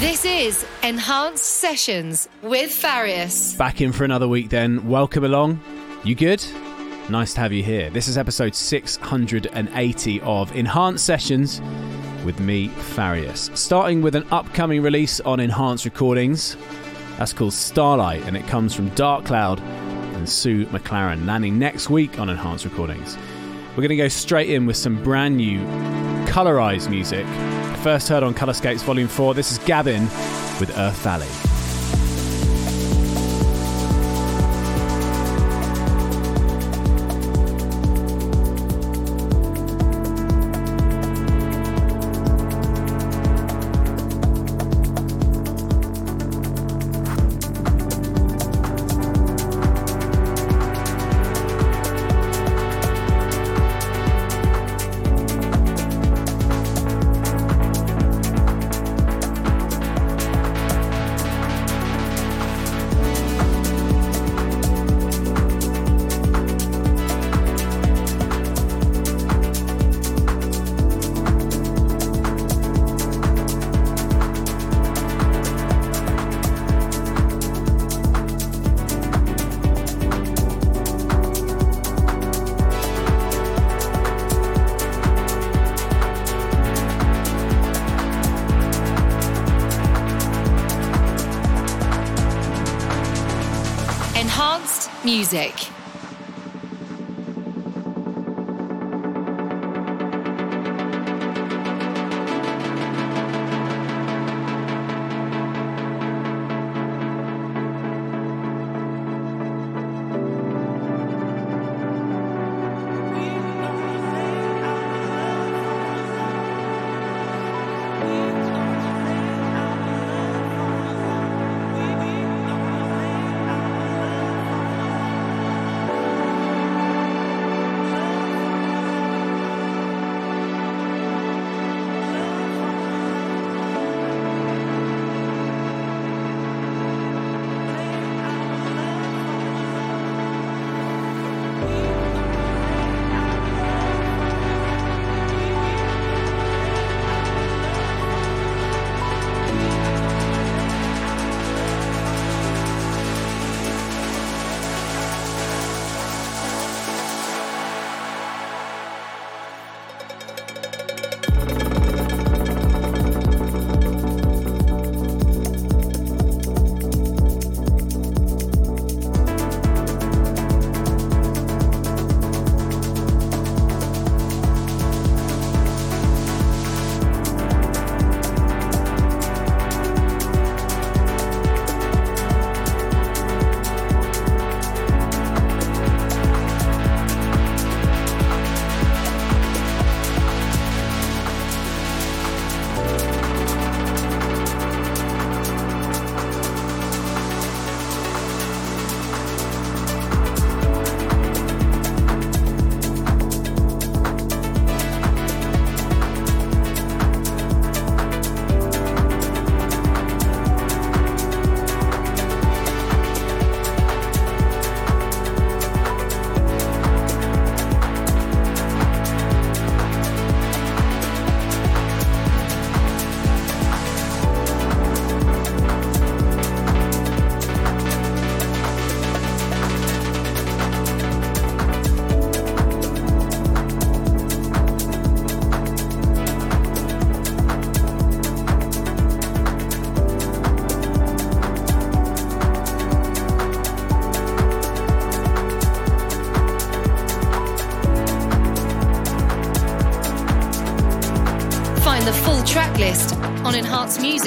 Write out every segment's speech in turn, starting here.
I'm feeling Enhanced Sessions with Farius. Back in for another week then. Welcome along. You good? Nice to have you here. This is episode 680 of Enhanced Sessions with me, Farius. Starting with an upcoming release on Enhanced Recordings. That's called Starlight and it comes from Dark Cloud and Sue McLaren, landing next week on Enhanced Recordings. We're going to go straight in with some brand new colorized music. First heard on Colorscapes Volume 4. This is Gavin with Earth Valley.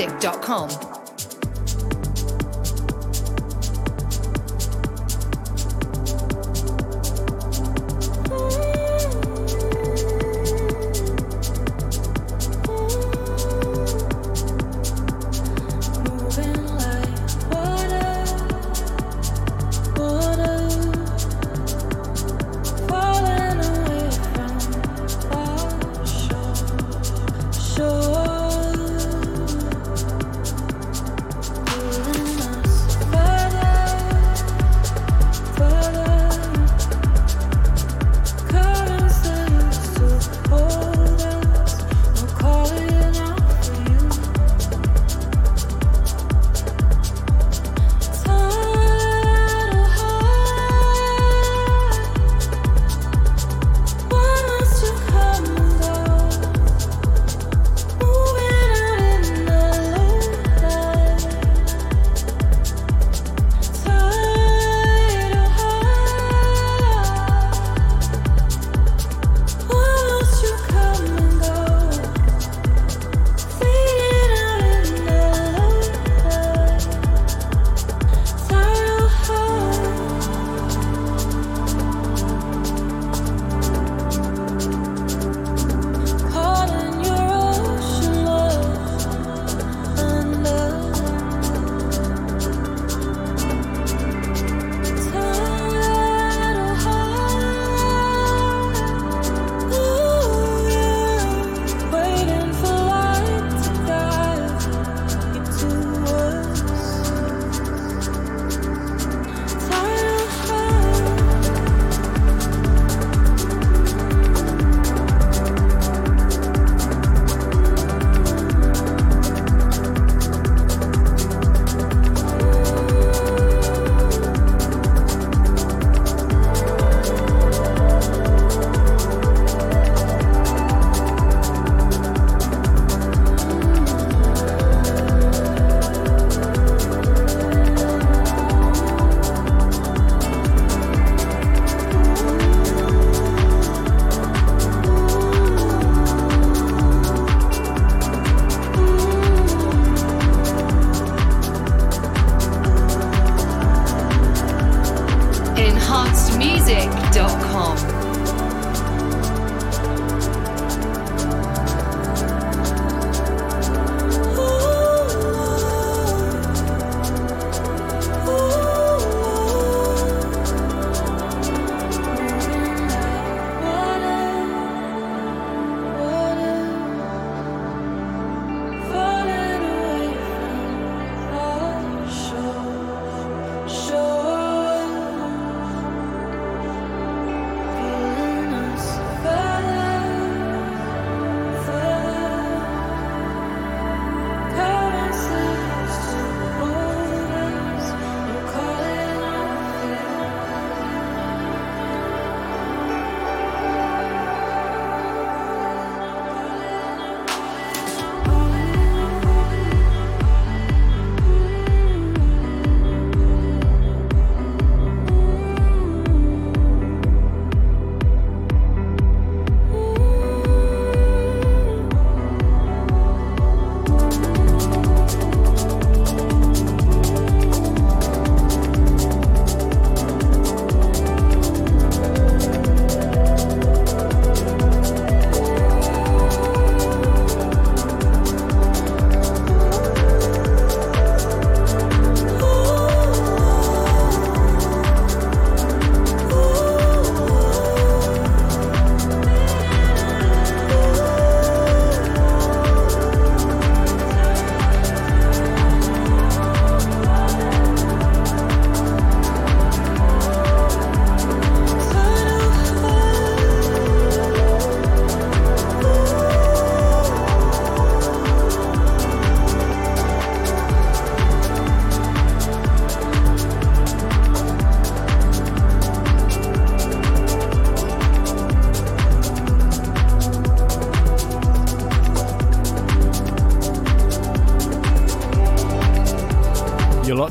enhancemusic.com.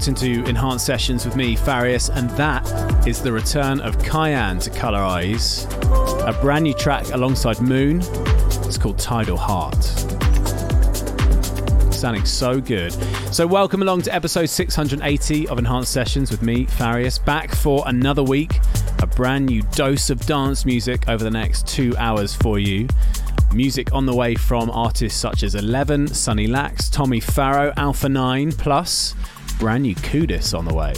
locked into enhanced sessions with me, Farius, and that is the return of Kyan to Colorize, a brand new track alongside Moon. It's called Tidal Heart. Sounding so good. So, welcome along to episode 680 of Enhanced Sessions with me, Farius, back for another week. A brand new dose of dance music over the next two hours for you. Music on the way from artists such as Eleven, Sunny Lax, Tommy Farrow, Alpha 9, plus brand new Kudus on the way.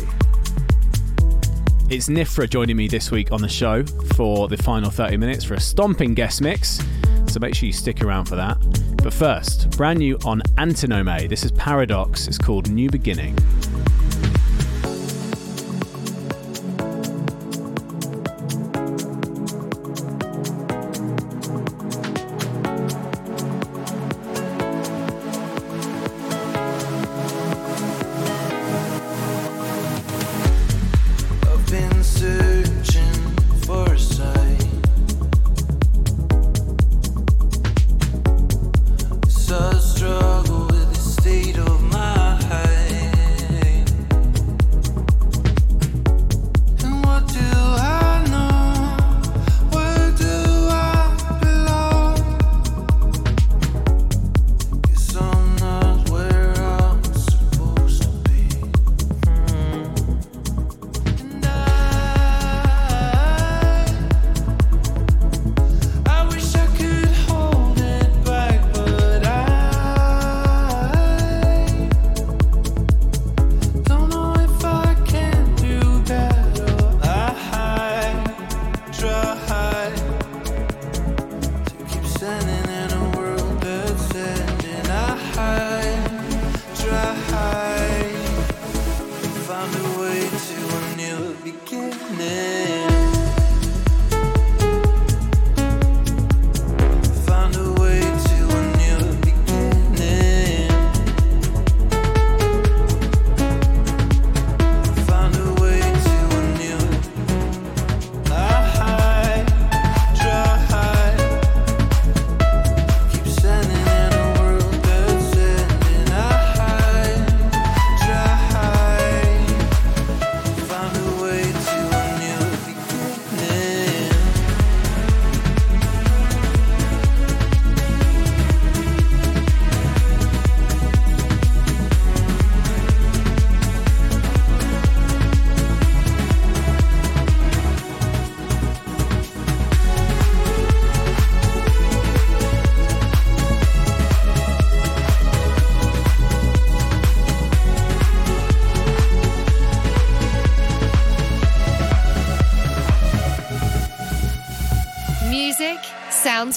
It's Nifra joining me this week on the show for the final 30 minutes for a stomping guest mix, so make sure you stick around for that. But first, brand new on Antinome. This is Paradox, it's called New Beginning.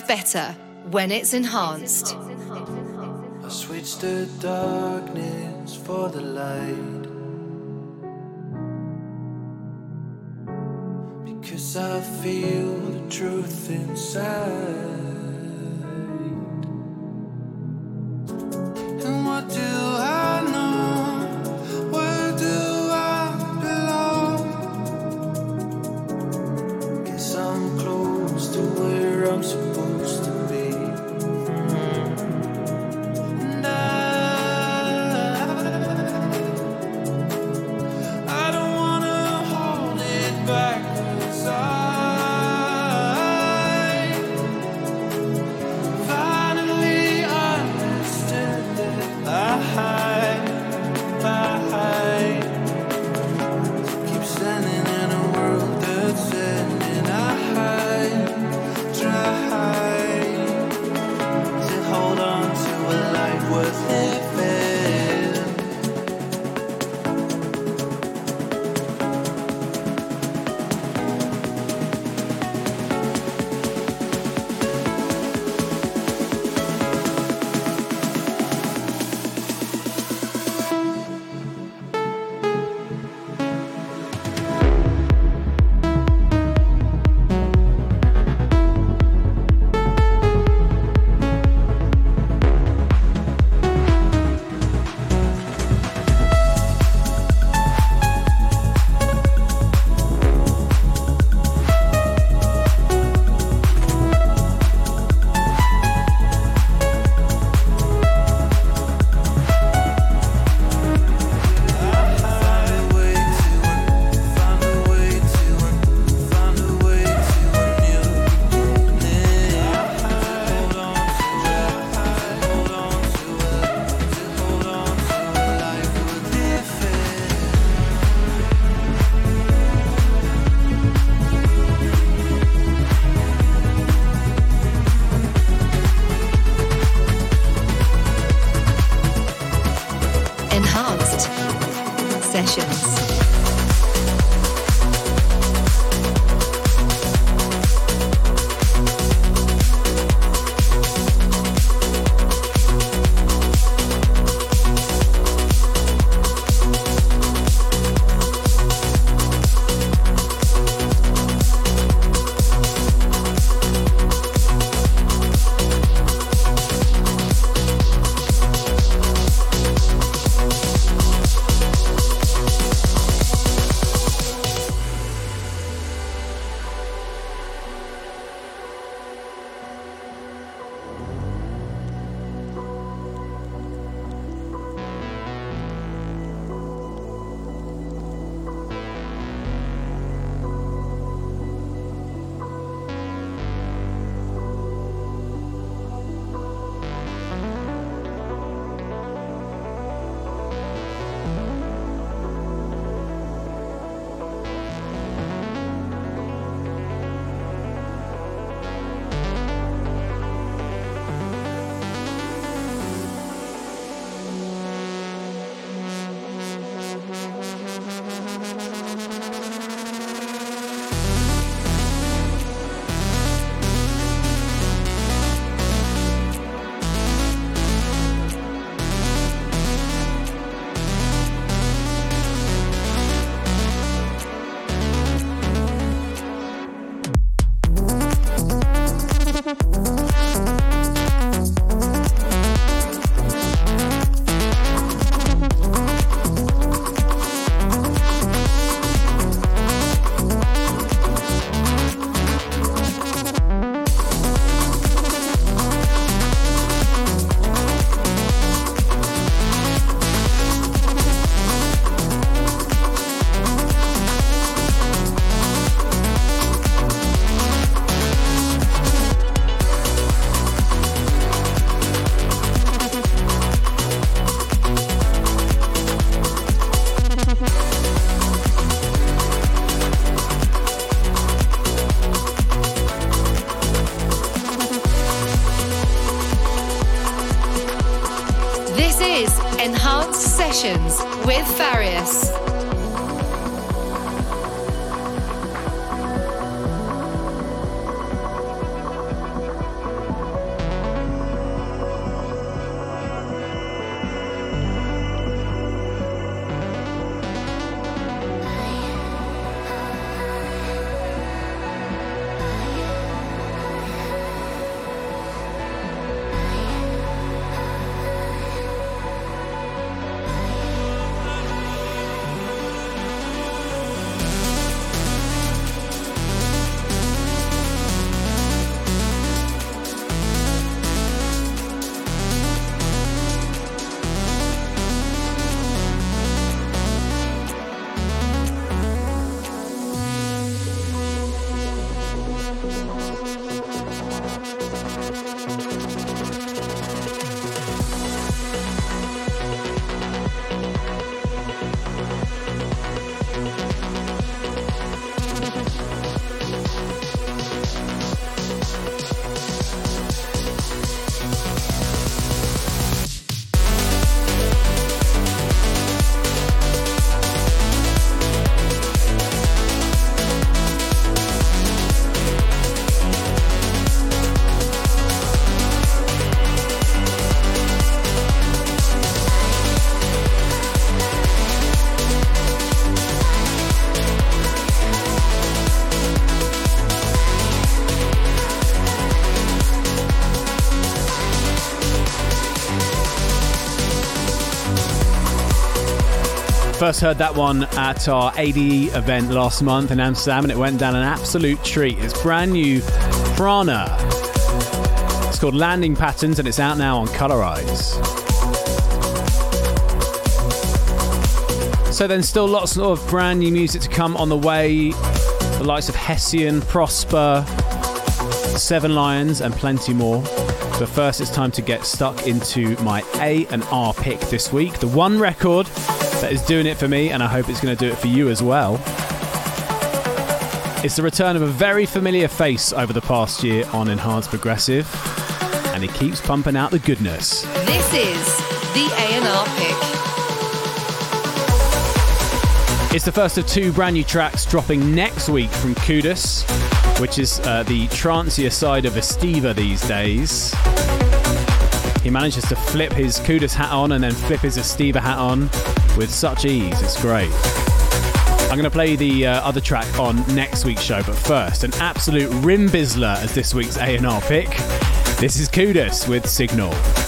Better when it's enhanced. I switch the darkness for the light. Because I feel the truth inside. First heard that one at our ADE event last month in Amsterdam, and it went down an absolute treat. It's brand new Prana. It's called Landing Patterns, and it's out now on Colorize. So then, still lots of brand new music to come on the way. The likes of Hessian, Prosper, Seven Lions, and plenty more. But first, it's time to get stuck into my A and R pick this week. The one record that is doing it for me, and I hope it's going to do it for you as well. It's the return of a very familiar face over the past year on Enhanced Progressive, and he keeps pumping out the goodness. This is the A&R pick. It's the first of two brand new tracks dropping next week from Kudus, which is uh, the trancier side of Estiva these days. He manages to flip his Kudus hat on and then flip his Estiva hat on with such ease. It's great. I'm going to play the uh, other track on next week's show, but first, an absolute rim bizzler as this week's A&R pick. This is Kudus with Signal.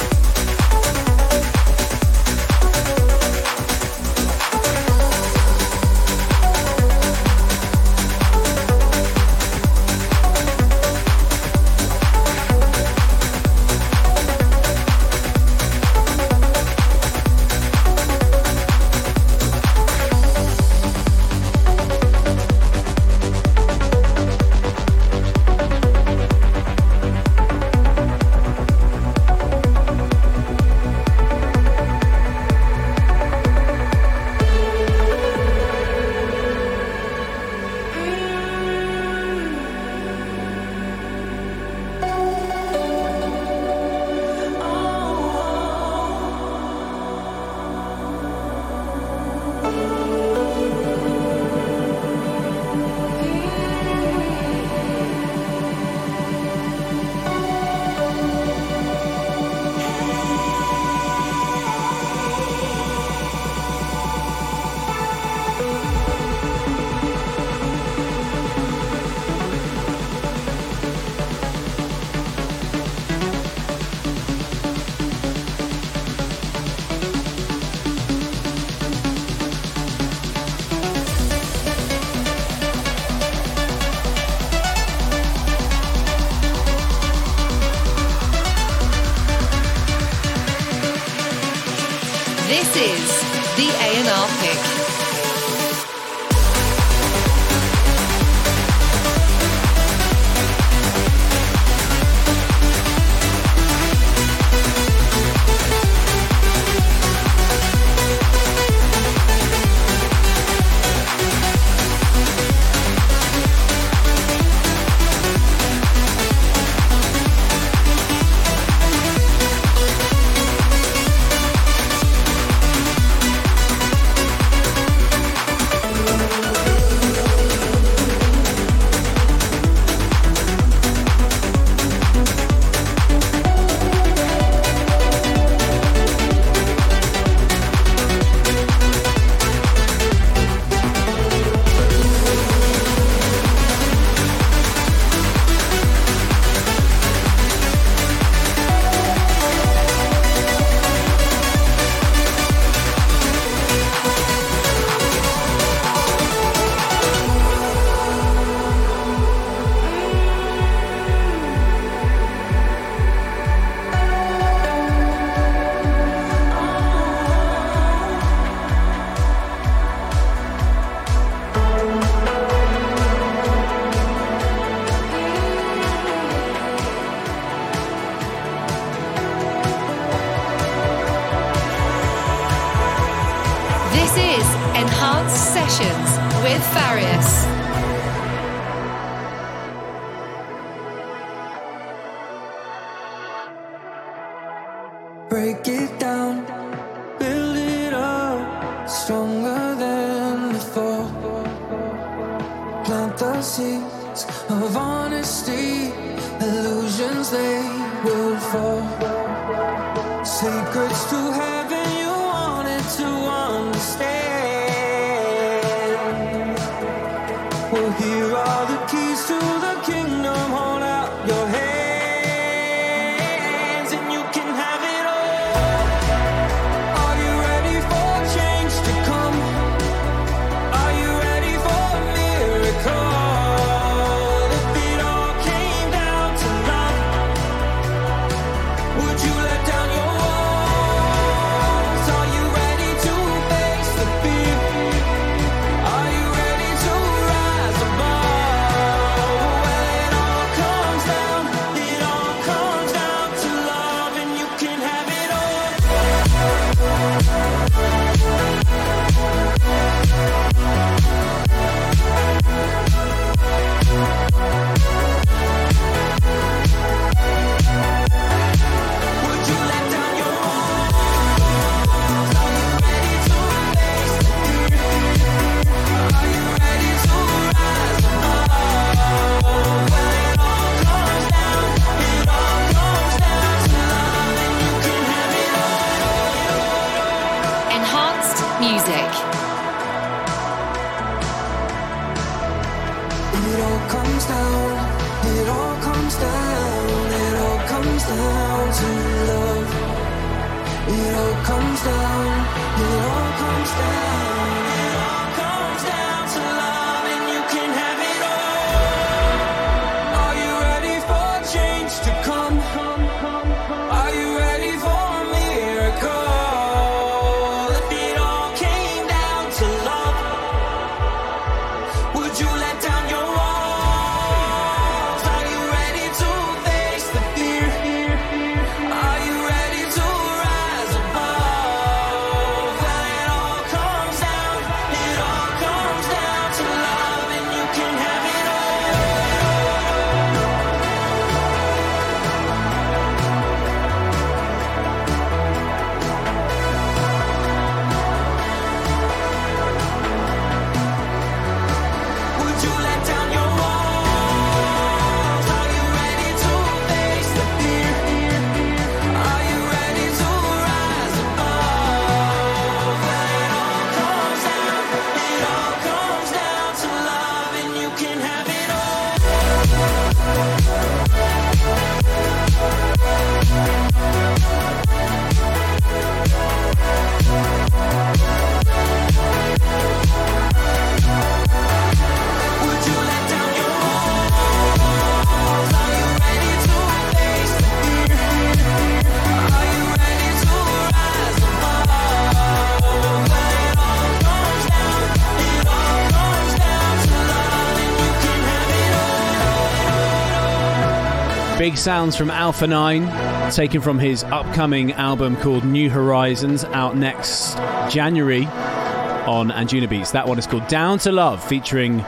Sounds from Alpha 9, taken from his upcoming album called New Horizons, out next January on Anjunabeats. That one is called Down to Love, featuring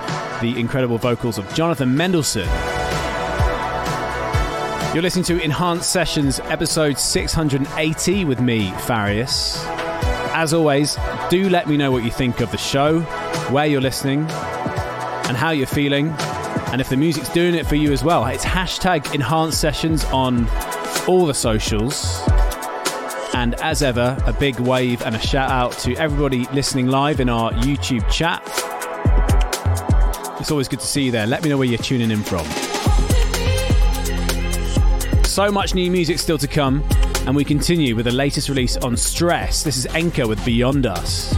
the incredible vocals of Jonathan Mendelsohn. You're listening to Enhanced Sessions, episode 680 with me, Farius. As always, do let me know what you think of the show, where you're listening, and how you're feeling. And if the music's doing it for you as well, it's hashtag enhanced sessions on all the socials. And as ever, a big wave and a shout out to everybody listening live in our YouTube chat. It's always good to see you there. Let me know where you're tuning in from. So much new music still to come, and we continue with the latest release on Stress. This is Enka with Beyond Us.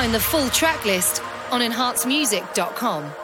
Find the full track list on enhancemusic.com.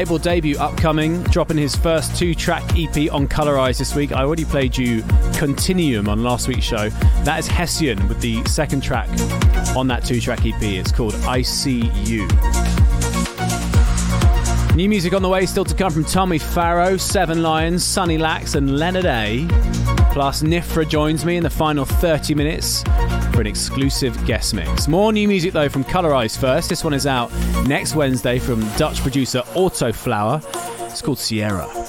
label debut upcoming, dropping his first two track EP on Colorize this week. I already played you Continuum on last week's show. That is Hessian with the second track on that two track EP. It's called I See You. New music on the way still to come from Tommy Farrow, Seven Lions, Sunny Lax, and Leonard A. Plus, Nifra joins me in the final 30 minutes for an exclusive guest mix. More new music though from Colorize first. This one is out next Wednesday from Dutch producer Autoflower. It's called Sierra.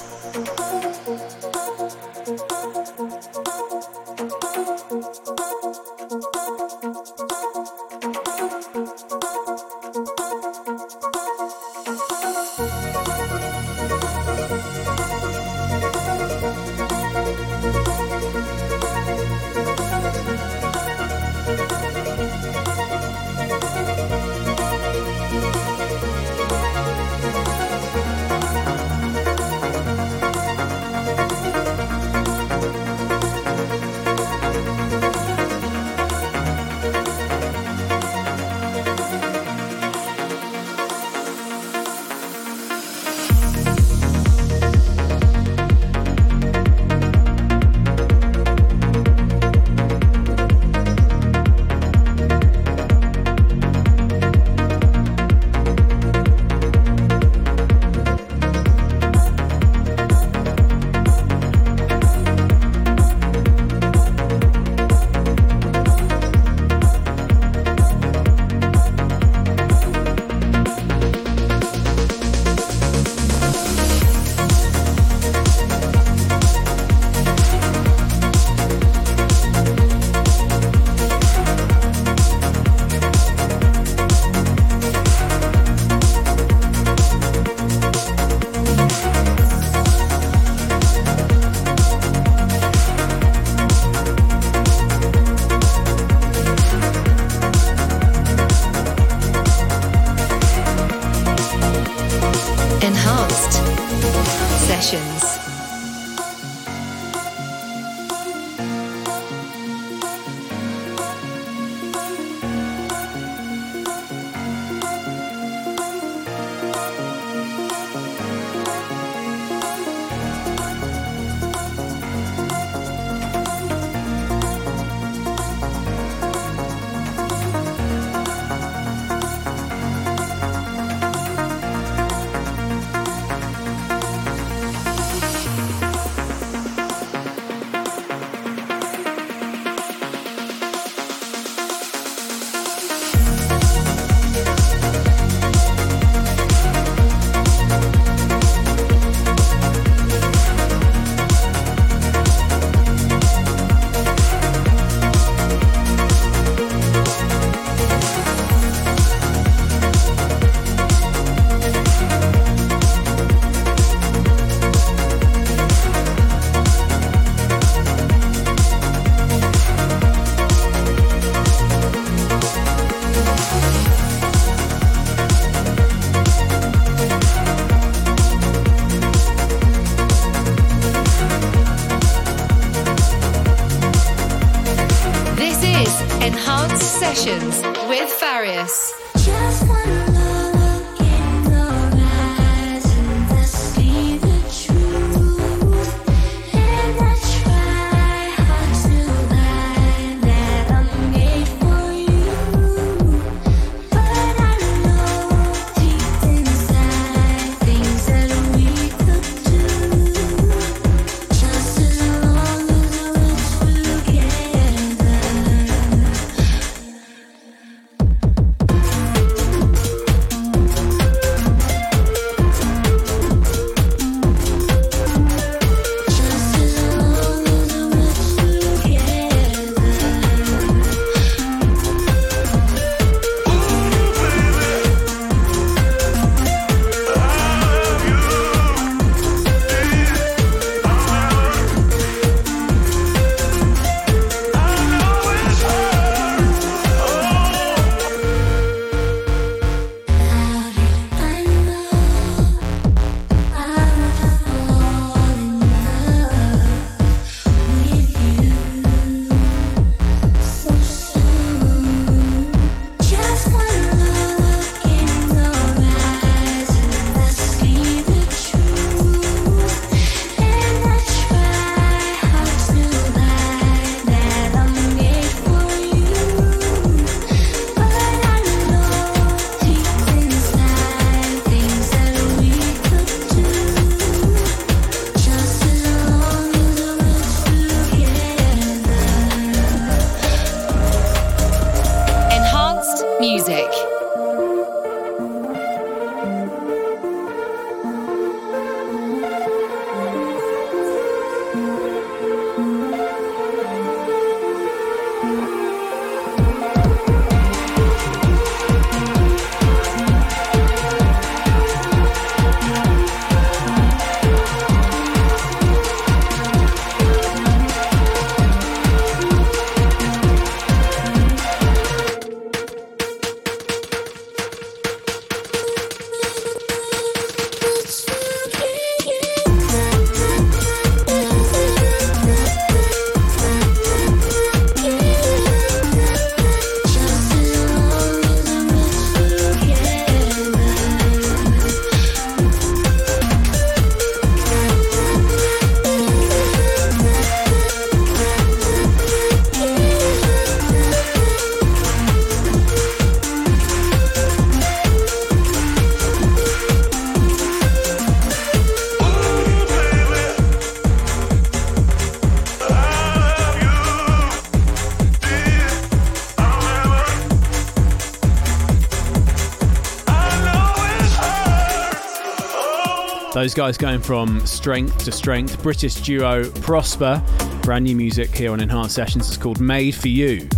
Those guys going from strength to strength. British duo Prosper. Brand new music here on Enhanced Sessions. It's called Made for You.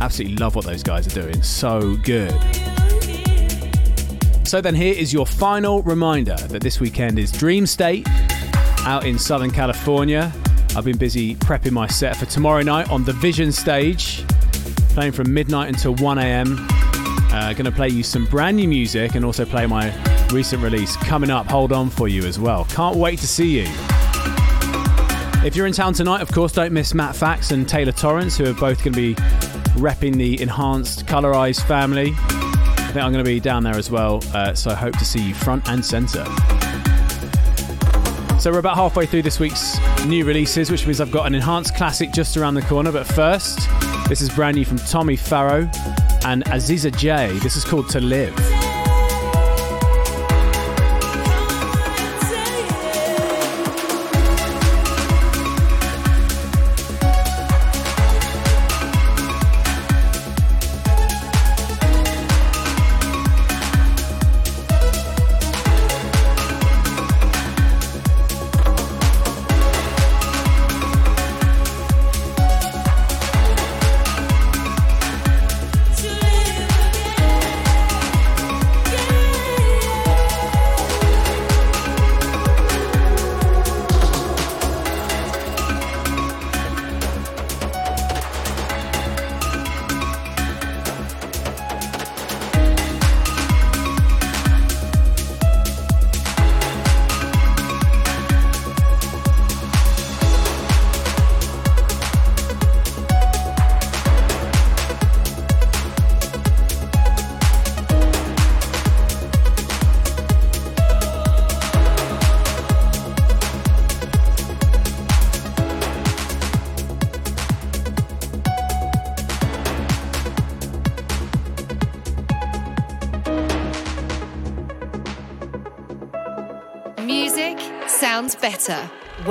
Absolutely love what those guys are doing. So good. So then here is your final reminder that this weekend is Dream State out in Southern California. I've been busy prepping my set for tomorrow night on the Vision stage, playing from midnight until 1 a.m. Uh, to play you some brand new music and also play my recent release coming up. Hold on for you as well. Can't wait to see you. If you're in town tonight, of course, don't miss Matt Fax and Taylor Torrence, who are both going to be repping the enhanced Colorize family. I think I'm going to be down there as well, uh, so I hope to see you front and centre. So we're about halfway through this week's new releases, which means I've got an enhanced classic just around the corner. But first, this is brand new from Tommy Farrow and Aziza J. This is called To Live.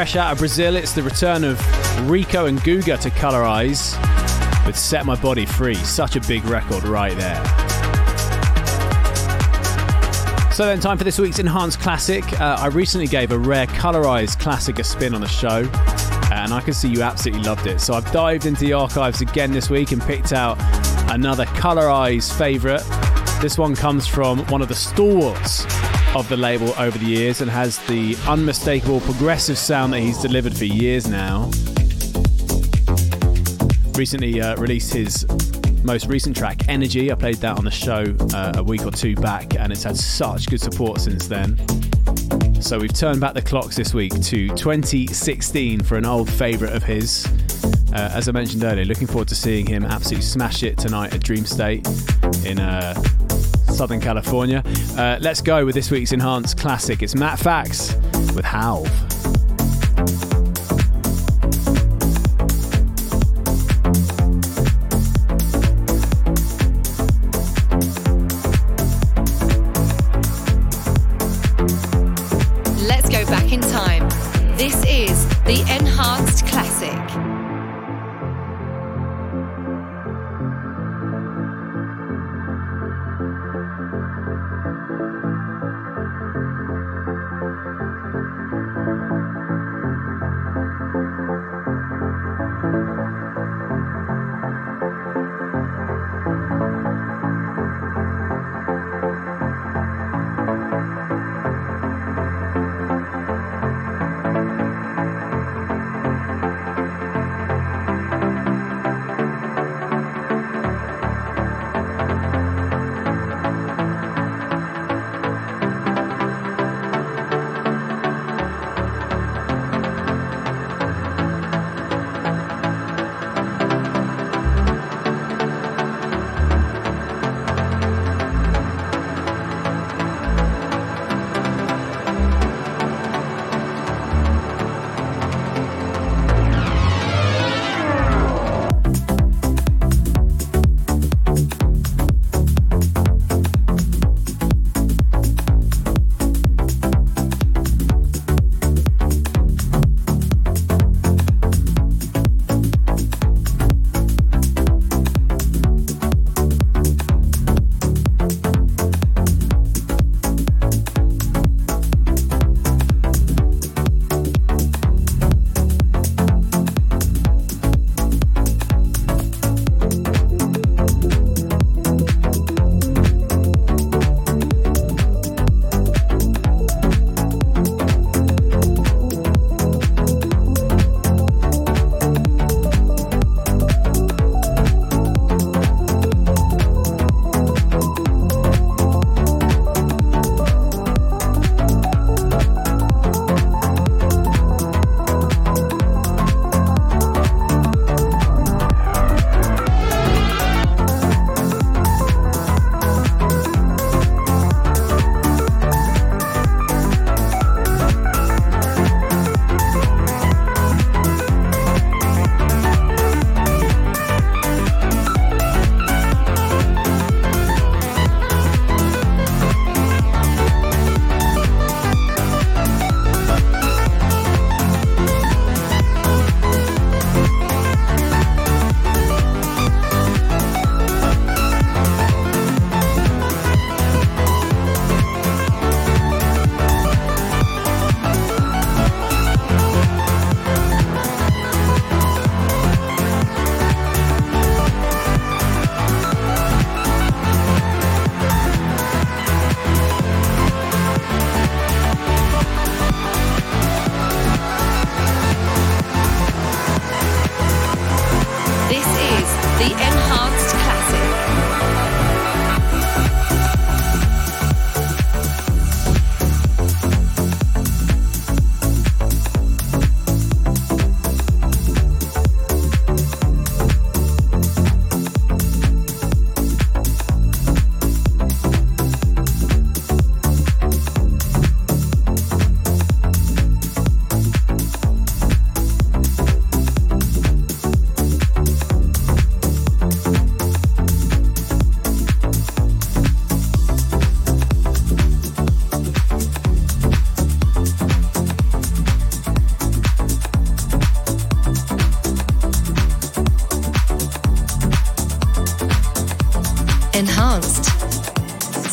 fresh out of Brazil, it's the return of Rico and Guga to Colorize with Set My Body Free. Such a big record right there. So then, time for this week's Enhanced Classic. Uh, I recently gave a rare Colorize classic a spin on the show, and I can see you absolutely loved it. So I've dived into the archives again this week and picked out another Colorize favourite. This one comes from one of the stalwarts of the label over the years and has the unmistakable progressive sound that he's delivered for years now. Recently uh, released his most recent track, Energy. I played that on the show uh, a week or two back, and it's had such good support since then. So we've turned back the clocks this week to 2016 for an old favourite of his. Uh, as I mentioned earlier, looking forward to seeing him absolutely smash it tonight at Dream State in uh, Southern California. Uh, let's go with this week's enhanced classic. It's Matt Fax with Halve.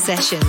session.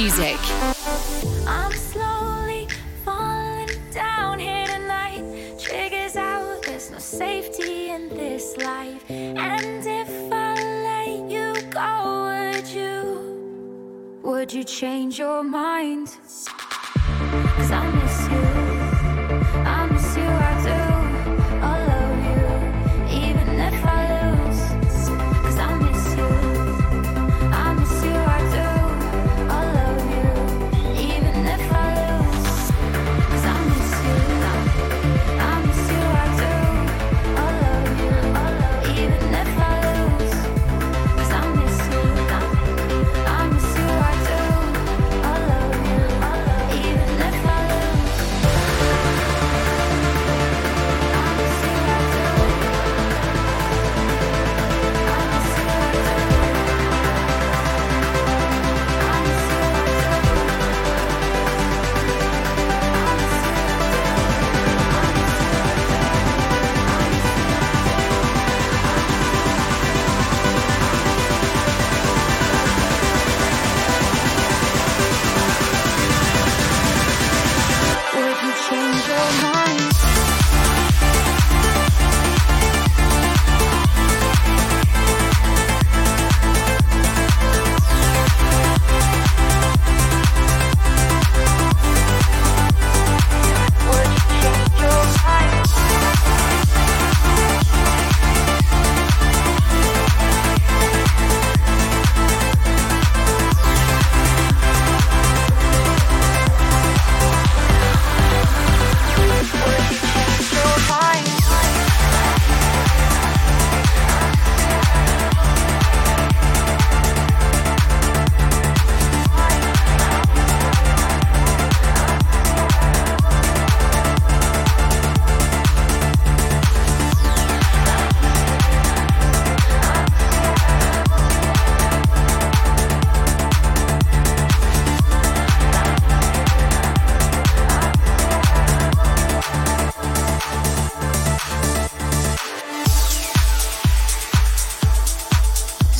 music. I'm slowly falling down here tonight. Triggers out, there's no safety in this life. And if I let you go, would you? Would you change your mind? Cause I miss you.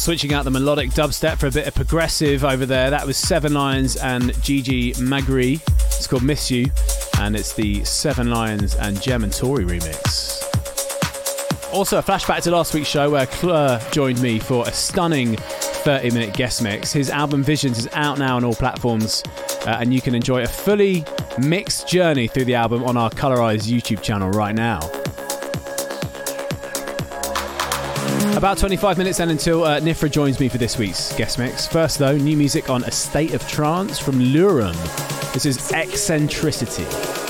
Switching out the melodic dubstep for a bit of progressive over there. That was Seven Lions and Gigi Magri. It's called Miss You, and it's the Seven Lions and Gem and Tauri remix. Also, a flashback to last week's show where Clur joined me for a stunning 30 minute guest mix. His album Visions is out now on all platforms, uh, and you can enjoy a fully mixed journey through the album on our Colorize YouTube channel right now. About 25 minutes then until uh, Nifra joins me for this week's guest mix. First, though, new music on A State of Trance from Lurum. This is Eccentricity.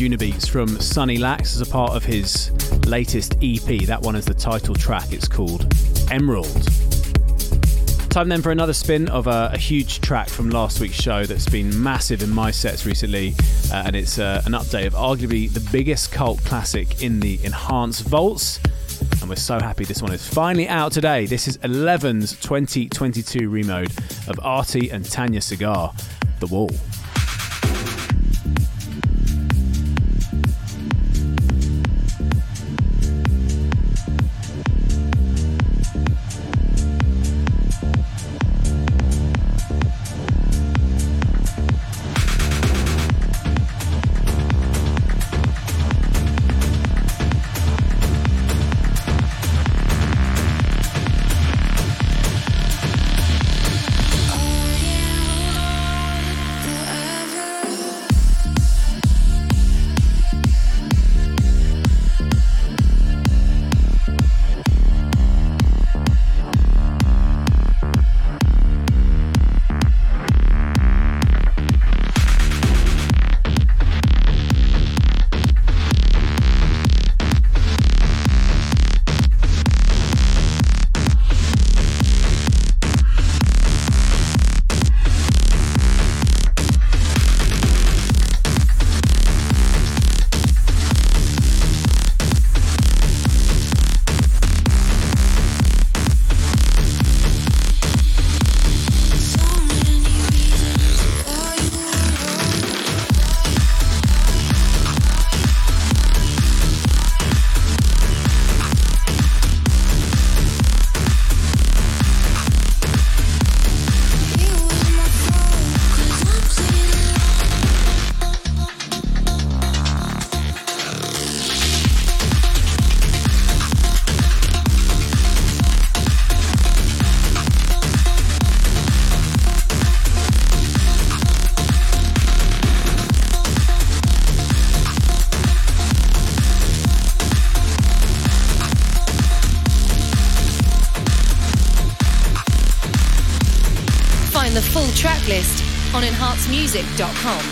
Music on Beats from Sunny Lax as a part of his latest EP. That one is the title track. It's called Emerald. Time then for another spin of a, a huge track from last week's show that's been massive in my sets recently, uh, and it's uh, an update of arguably the biggest cult classic in the Enhanced Vaults. And we're so happy this one is finally out today. This is 11's 2022 remode of Artie and Tanya Cigar, The Wall. enhancemusic.com.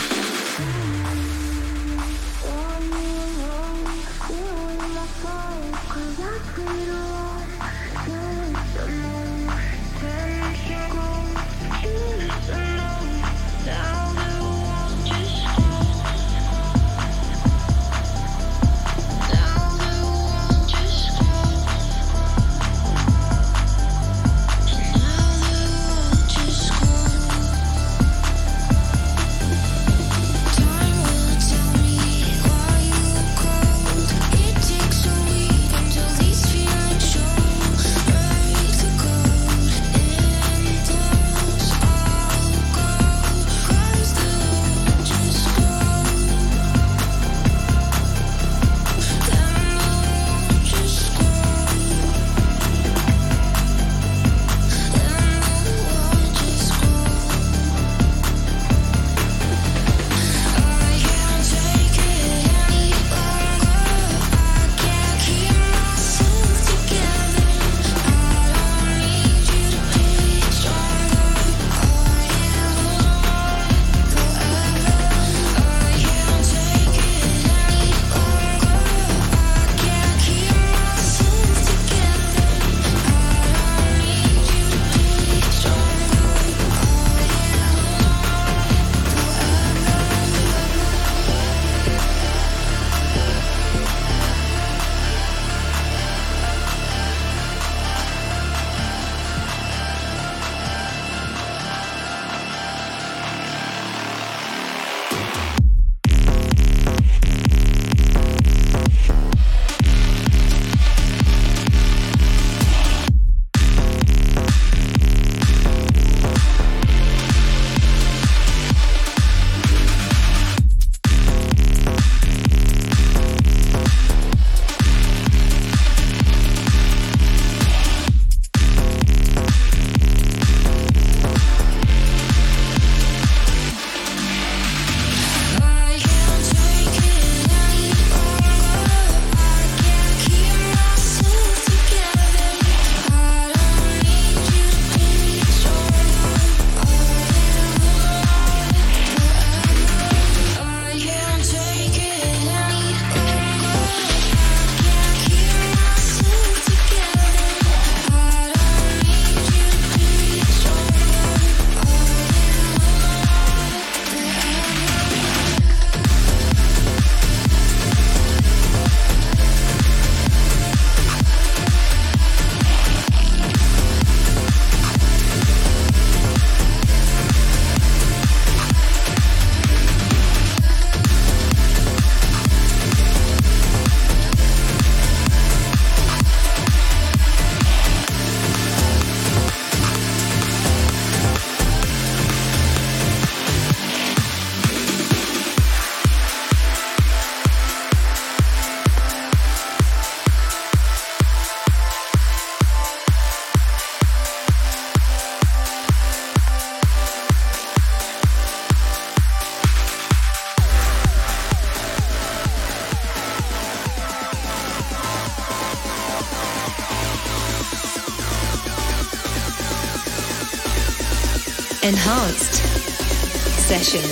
Enhanced Sessions.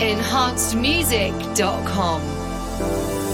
enhancedmusic.com.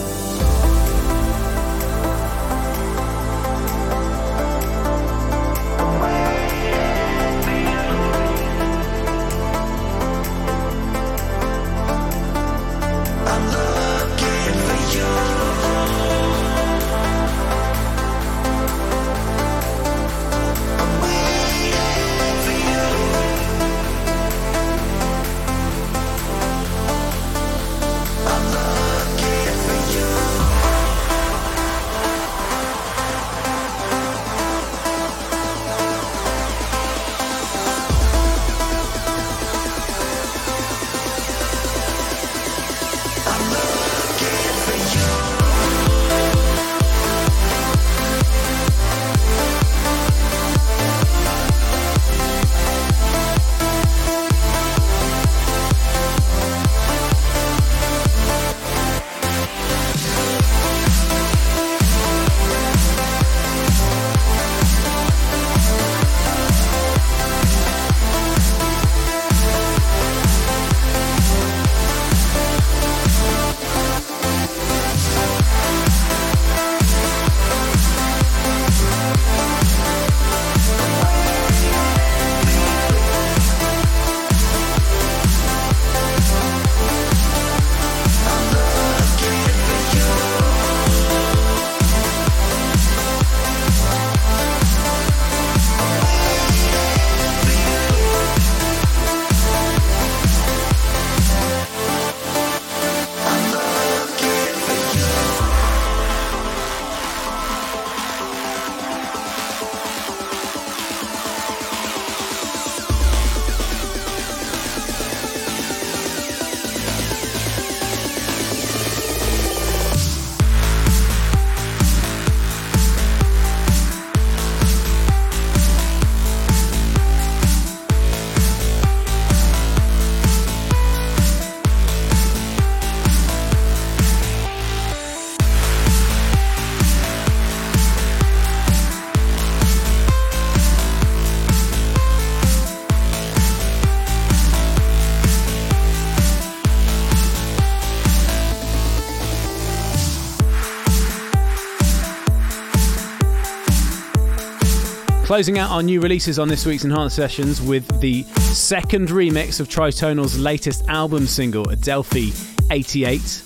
Closing out our new releases on this week's Enhanced Sessions with the second remix of Tritonal's latest album single, Adelphi 88.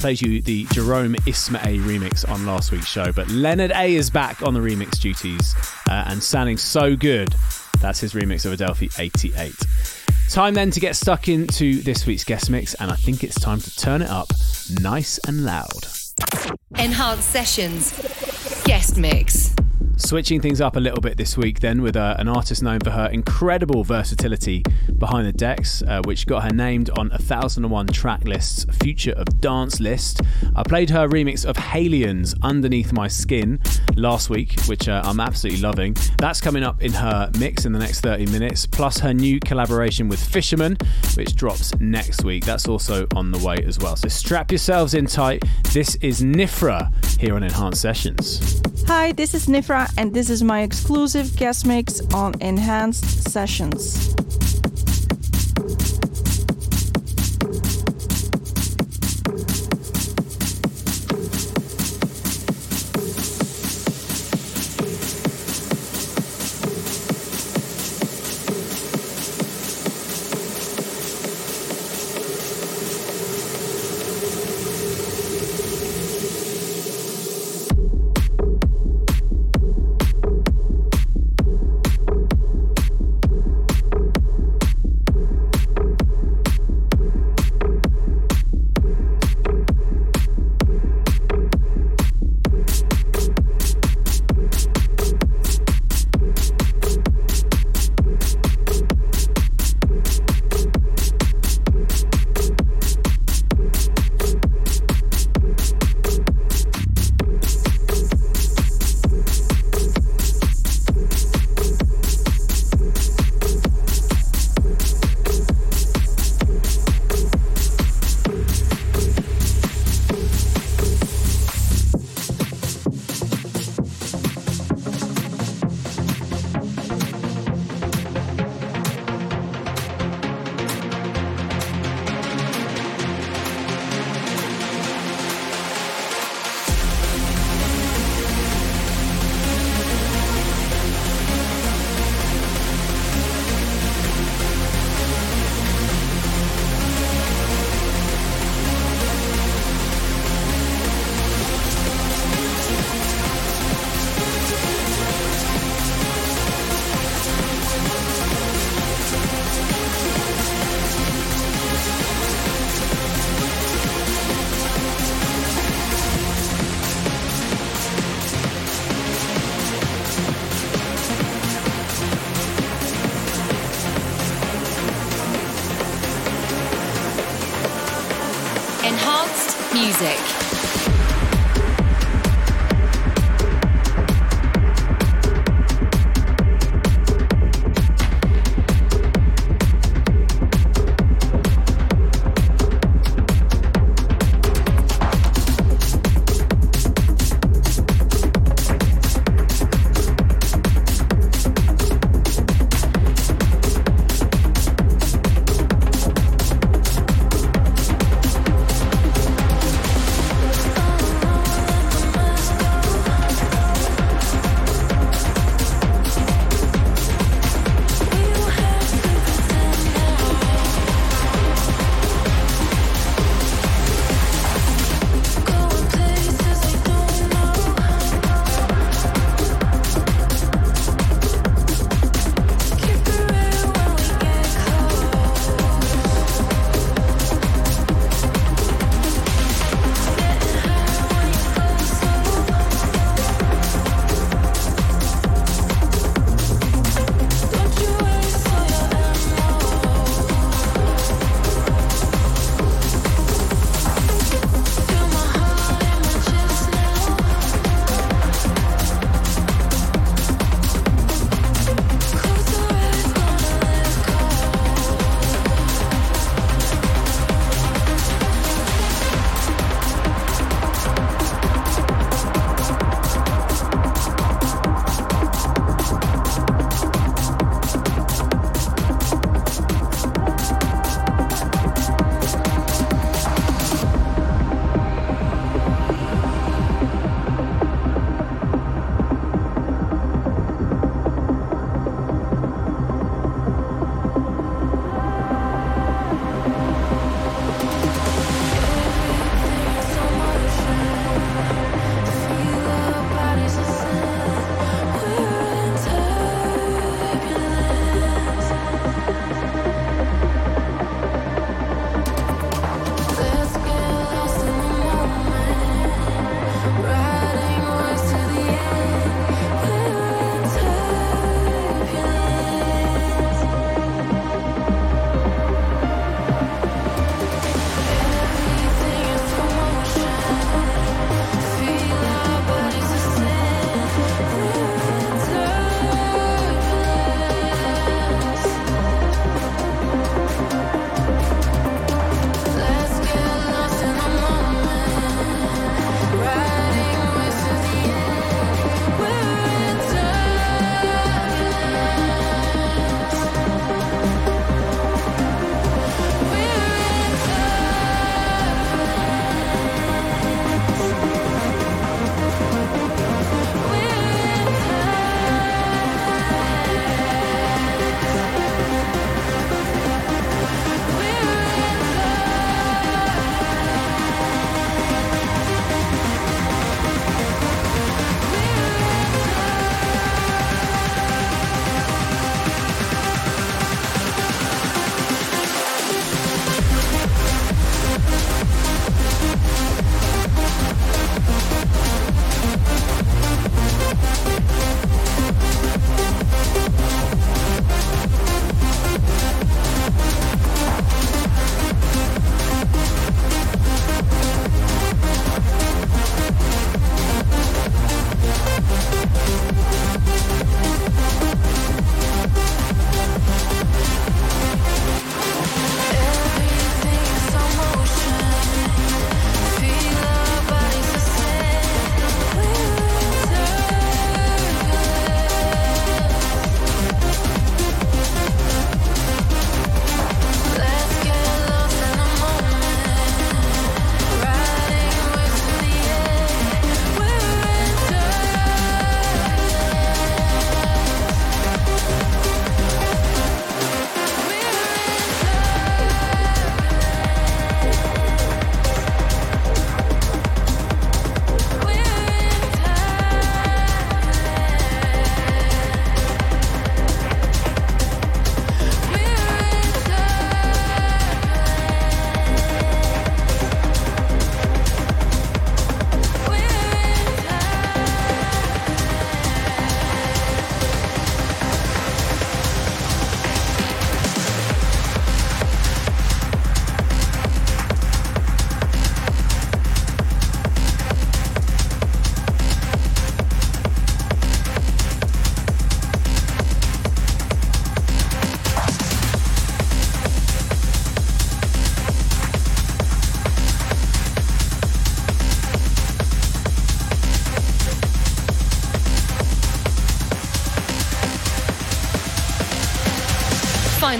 Played you the Jerome Isma-Ae remix on last week's show, but Leonard A is back on the remix duties uh, and sounding so good. That's his remix of Adelphi 88. Time then to get stuck into this week's guest mix, and I think it's time to turn it up nice and loud. Enhanced Sessions. Guest Mix. Switching things up a little bit this week, then, with uh, an artist known for her incredible versatility behind the decks, uh, which got her named on 1001 track list's Future of Dance list. I played her remix of Haliene's Underneath My Skin last week, which uh, I'm absolutely loving. That's coming up in her mix in the next 30 minutes, plus her new collaboration with Fisherman, which drops next week. That's also on the way as well. So strap yourselves in tight. This is Nifra here on Enhanced Sessions. Hi, this is Nifra, and this is my exclusive guest mix on Enhanced Sessions.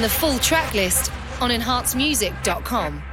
The full track list on enhancemusic.com.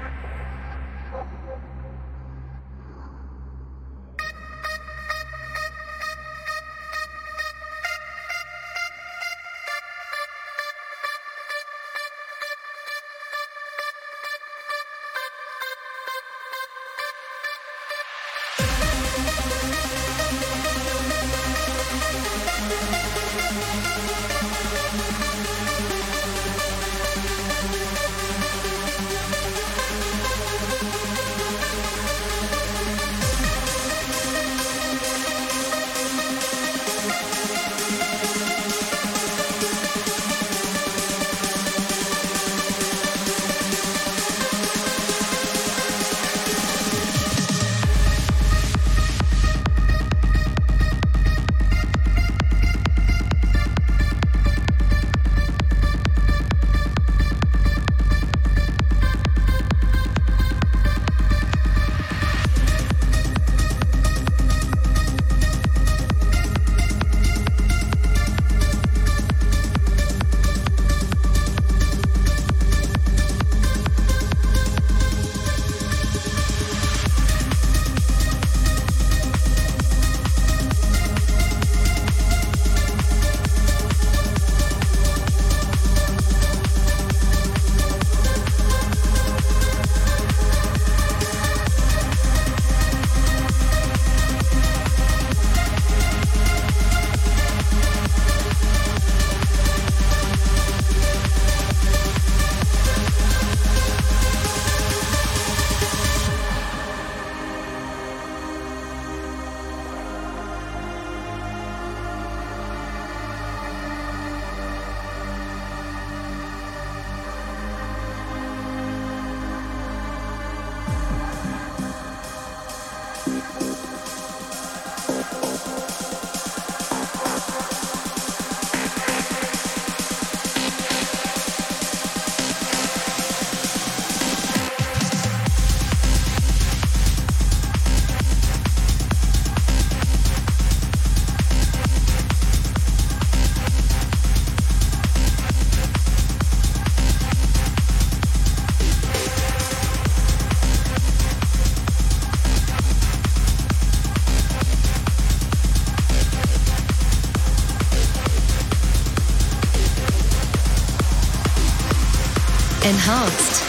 Enhanced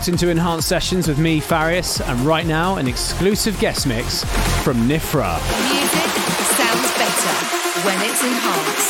locked into Enhanced Sessions with me, Farius, and right now, an exclusive guest mix from Nifra. Music sounds better when it's enhanced.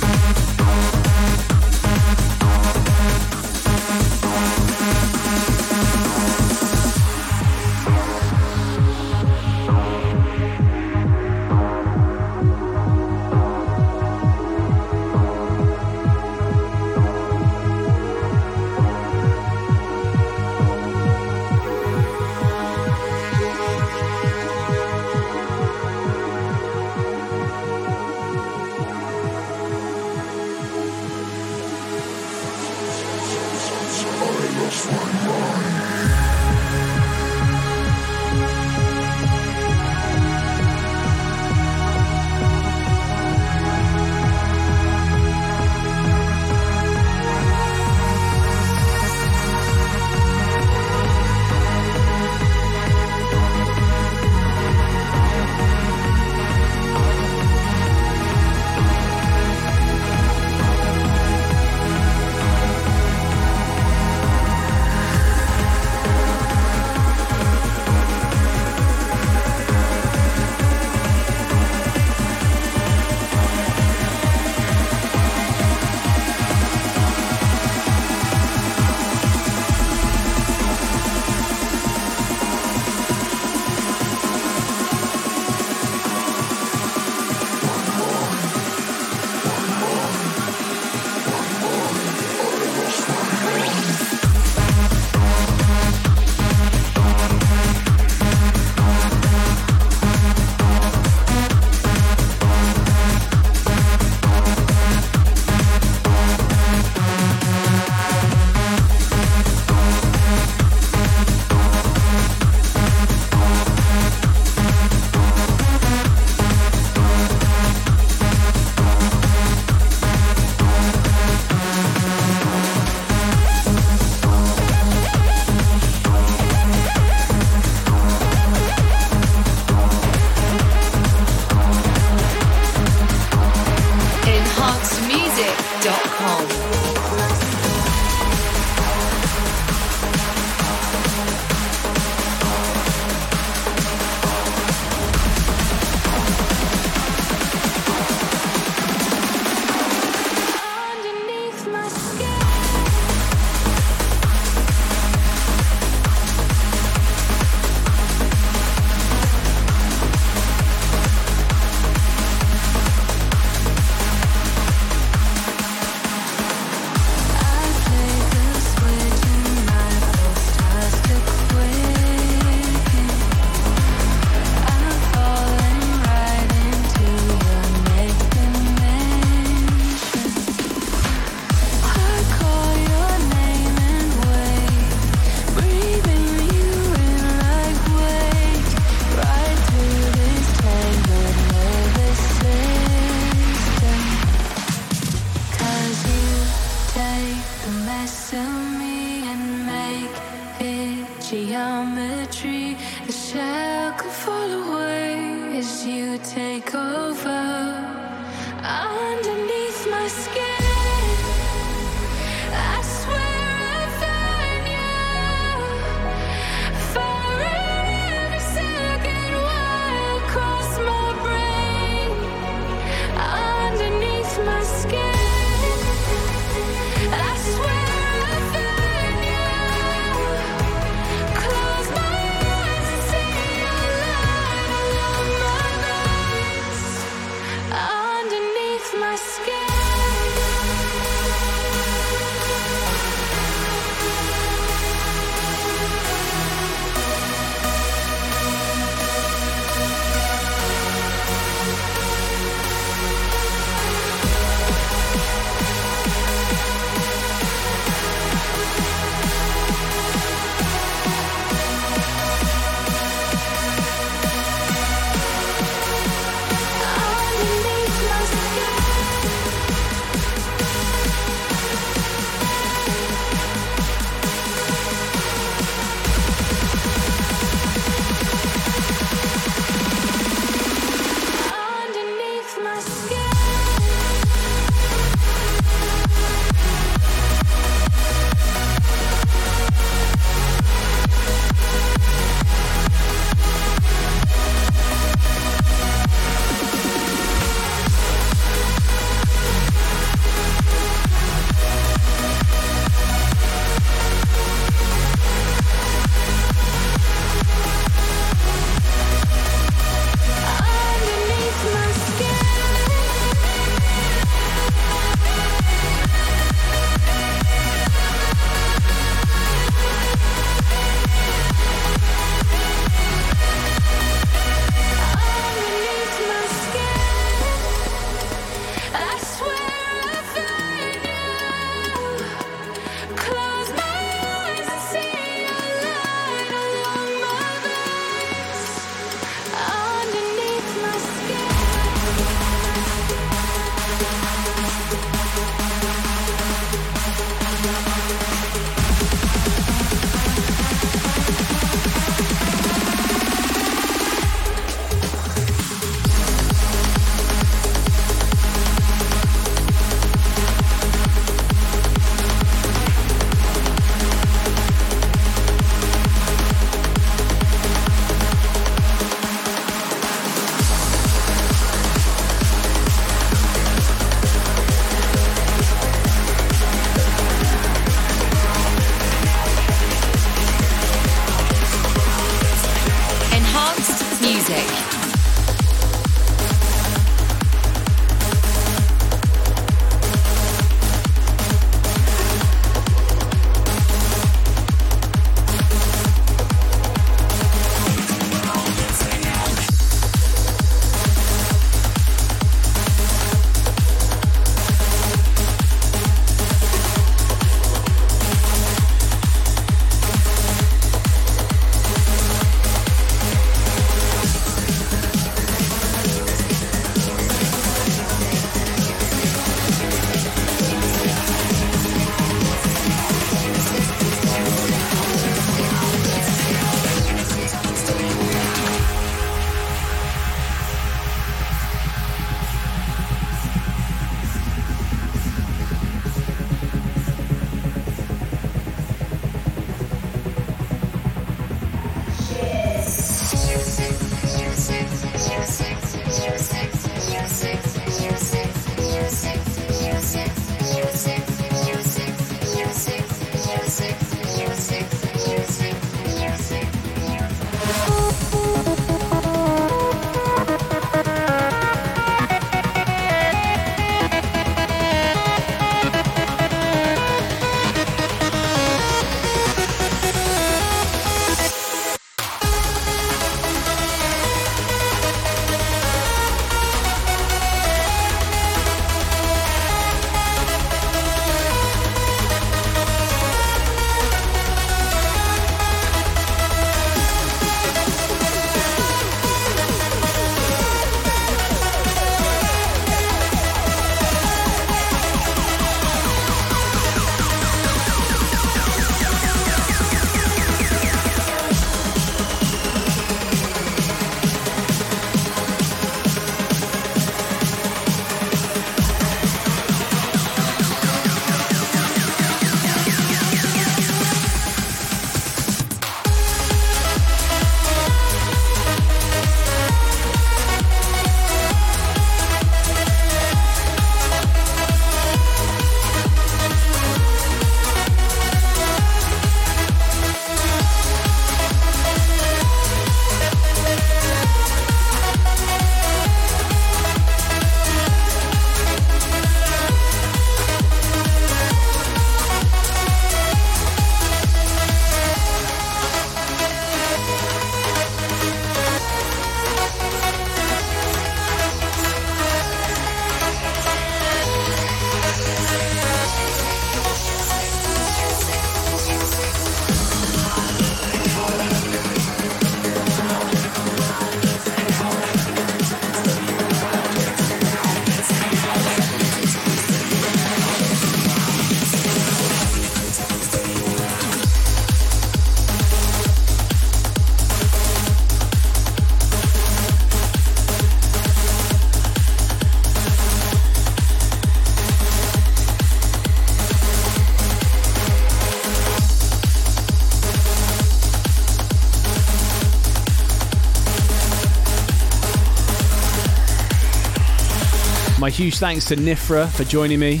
Huge thanks to Nifra for joining me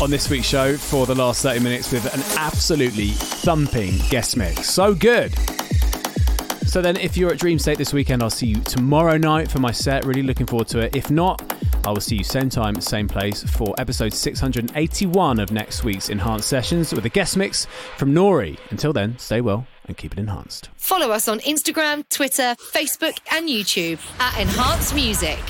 on this week's show for the last 30 minutes with an absolutely thumping guest mix. So good. So then, if you're at Dreamstate this weekend, I'll see you tomorrow night for my set. Really looking forward to it. If not, I will see you same time, same place for episode 681 of next week's Enhanced Sessions with a guest mix from Nori. Until then, stay well and keep it enhanced. Follow us on Instagram, Twitter, Facebook, and YouTube at Enhanced Music.